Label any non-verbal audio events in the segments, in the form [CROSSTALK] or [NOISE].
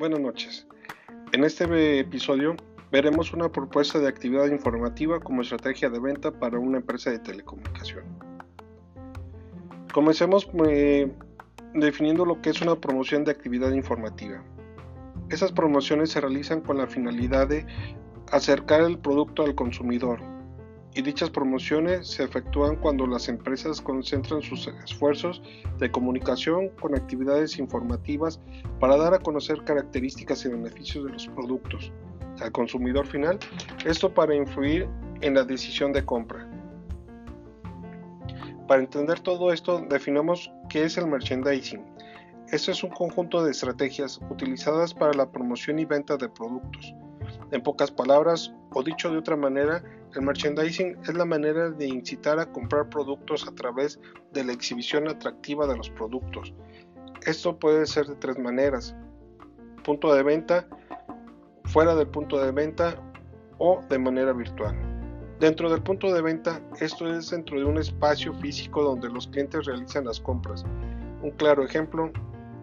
Buenas noches. En este episodio veremos una propuesta de actividad informativa como estrategia de venta para una empresa de telecomunicación. Comencemos eh, definiendo lo que es una promoción de actividad informativa. Esas promociones se realizan con la finalidad de acercar el producto al consumidor, y dichas promociones se efectúan cuando las empresas concentran sus esfuerzos de comunicación con actividades informativas para dar a conocer características y beneficios de los productos al consumidor final, esto para influir en la decisión de compra. Para entender todo esto, definamos qué es el merchandising. Esto es un conjunto de estrategias utilizadas para la promoción y venta de productos. En pocas palabras, o dicho de otra manera, el merchandising es la manera de incitar a comprar productos a través de la exhibición atractiva de los productos. Esto puede ser de tres maneras. Punto de venta, fuera del punto de venta o de manera virtual. Dentro del punto de venta, esto es dentro de un espacio físico donde los clientes realizan las compras. Un claro ejemplo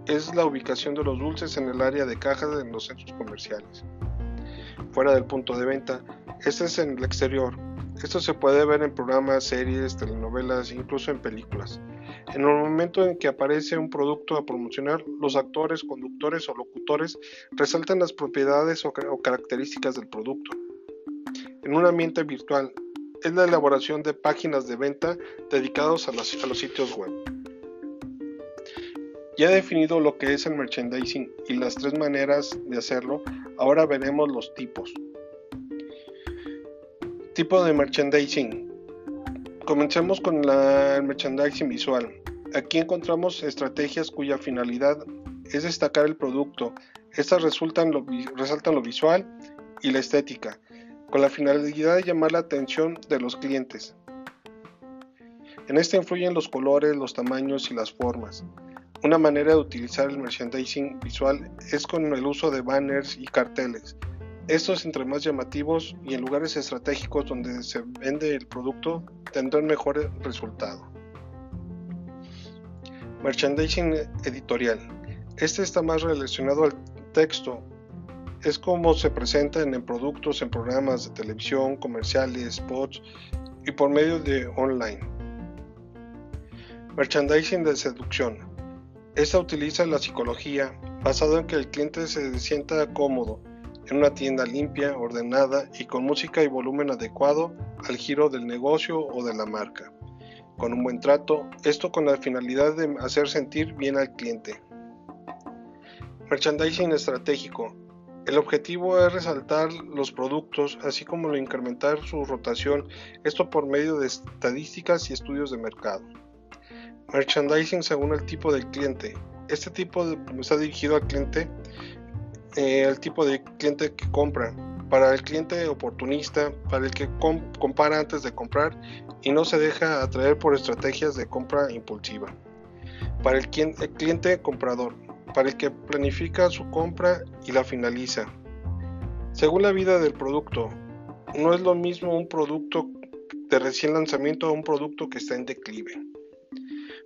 es la ubicación de los dulces en el área de cajas en los centros comerciales. Fuera del punto de venta, este es en el exterior. Esto se puede ver en programas, series, telenovelas, incluso en películas. En el momento en que aparece un producto a promocionar, los actores, conductores o locutores resaltan las propiedades o, características del producto. En un ambiente virtual, es la elaboración de páginas de venta dedicados a, a los sitios web. Ya definido lo que es el merchandising y las tres maneras de hacerlo, ahora veremos los tipos. Tipo de merchandising. Comencemos con el merchandising visual. Aquí encontramos estrategias cuya finalidad es destacar el producto. Estas resaltan lo visual y la estética, con la finalidad de llamar la atención de los clientes. En esta influyen los colores, los tamaños y las formas. Una manera de utilizar el merchandising visual es con el uso de banners y carteles. Estos entre más llamativos y en lugares estratégicos donde se vende el producto tendrán mejor resultado. Merchandising editorial. Este está más relacionado al texto. Es como se presentan en productos en programas de televisión, comerciales, spots y por medio de online. Merchandising de seducción. Esta utiliza la psicología basado en que el cliente se sienta cómodo en una tienda limpia, ordenada y con música y volumen adecuado al giro del negocio o de la marca. Con un buen trato, esto con la finalidad de hacer sentir bien al cliente. Merchandising estratégico. El objetivo es resaltar los productos, así como incrementar su rotación, esto por medio de estadísticas y estudios de mercado. Merchandising según el tipo del cliente. Este tipo está dirigido al cliente eh, el tipo de cliente que compra. Para el cliente oportunista, para el que compara antes de comprar y no se deja atraer por estrategias de compra impulsiva. Para el, el cliente comprador, para el que planifica su compra y la finaliza. Según la vida del producto, no es lo mismo un producto de recién lanzamiento a un producto que está en declive.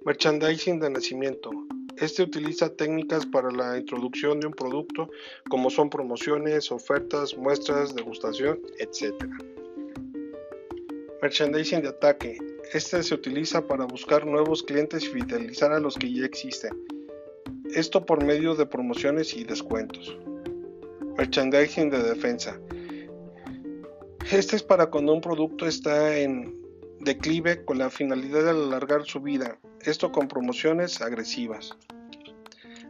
Merchandising de nacimiento. Este utiliza técnicas para la introducción de un producto como son promociones, ofertas, muestras, degustación, etc. Merchandising de ataque. Este se utiliza para buscar nuevos clientes y fidelizar a los que ya existen. Esto por medio de promociones y descuentos. Merchandising de defensa. Este es para cuando un producto está en declive con la finalidad de alargar su vida, esto con promociones agresivas.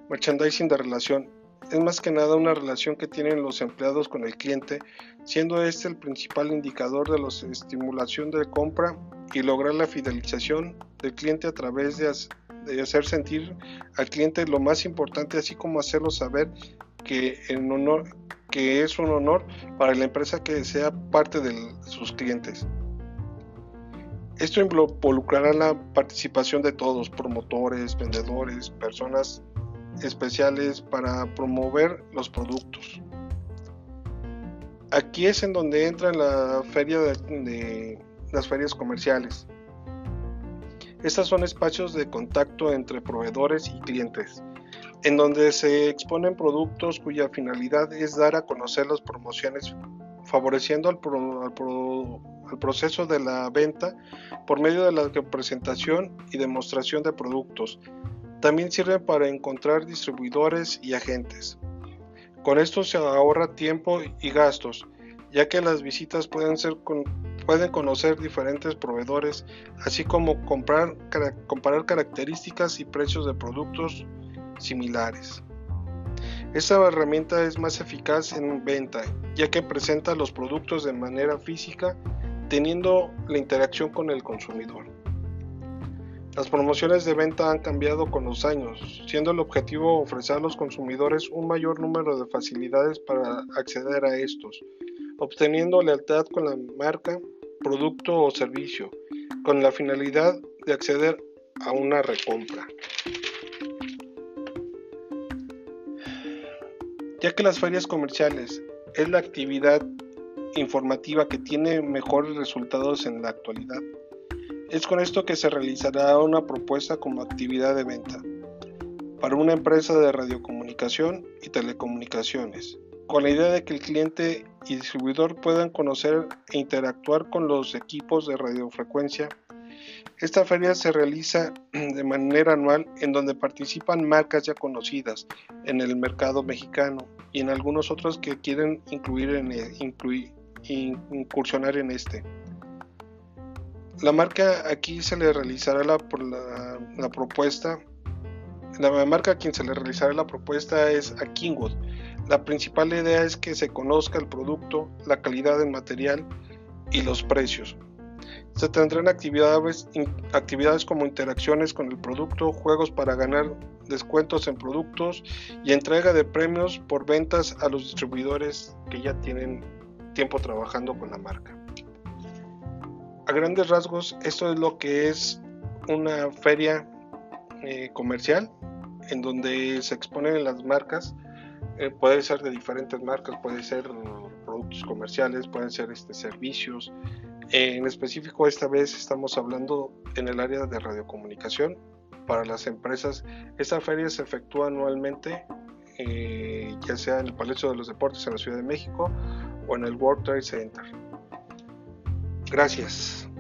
Merchandising de relación. Es más que nada una relación que tienen los empleados con el cliente, siendo este el principal indicador de la estimulación de compra y lograr la fidelización del cliente a través de, hacer sentir al cliente lo más importante, así como hacerlo saber que, es un honor para la empresa que sea parte de sus clientes. Esto involucrará la participación de todos, promotores, vendedores, personas especiales para promover los productos. Aquí es en donde entra la feria de, las ferias comerciales. Estas son espacios de contacto entre proveedores y clientes. en donde se exponen productos cuya finalidad es dar a conocer las promociones, favoreciendo al, proceso de la venta por medio de la presentación y demostración de productos. También sirven para encontrar distribuidores y agentes. Con esto se ahorra tiempo y gastos, ya que las visitas pueden, ser pueden conocer diferentes proveedores, así como comprar, comparar características y precios de productos similares. Esta herramienta es más eficaz en venta, ya que presenta los productos de manera física, teniendo la interacción con el consumidor. Las promociones de venta han cambiado con los años, siendo el objetivo ofrecer a los consumidores un mayor número de facilidades para acceder a estos, obteniendo lealtad con la marca, producto o servicio, con la finalidad de acceder a una recompra. Ya que las ferias comerciales es la actividad informativa que tiene mejores resultados en la actualidad, es con esto que se realizará una propuesta como actividad de venta para una empresa de radiocomunicación y telecomunicaciones, con la idea de que el cliente y distribuidor puedan conocer e interactuar con los equipos de radiofrecuencia. Esta feria se realiza [CLEARS THROAT] de manera anual en donde participan marcas ya conocidas en el mercado mexicano y en algunos otros que quieren e, incursionar en este. La marca aquí se le realizará la propuesta. La marca a quien se le realizará la propuesta es a Kingwood la principal idea es que se conozca el producto, la calidad del material y los precios. Se tendrán actividades, actividades como interacciones con el producto, juegos para ganar descuentos en productos y entrega de premios por ventas a los distribuidores que ya tienen tiempo trabajando con la marca. A grandes rasgos, esto es lo que es una feria eh, comercial en donde se exponen las marcas eh, puede ser de diferentes marcas, puede ser productos comerciales, pueden ser este, servicios. En específico, esta vez estamos hablando en el área de radiocomunicación para las empresas. Esta feria se efectúa anualmente, eh, ya sea en el Palacio de los Deportes en la Ciudad de México o en el World Trade Center. Gracias.